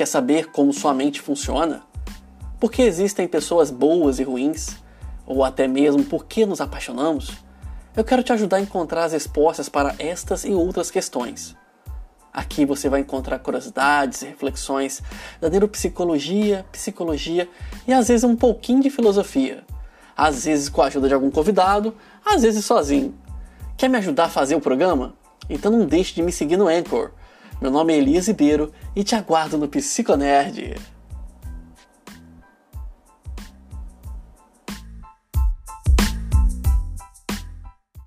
Quer saber como sua mente funciona? Por que existem pessoas boas e ruins? Ou até mesmo por que nos apaixonamos? Eu quero te ajudar a encontrar as respostas para estas e outras questões. Aqui você vai encontrar curiosidades e reflexões da neuropsicologia, psicologia e às vezes um pouquinho de filosofia. Às vezes com a ajuda de algum convidado, às vezes sozinho. Quer me ajudar a fazer o programa? Então não deixe de me seguir no Anchor meu nome é Elias Ribeiro e te aguardo no Psiconerd.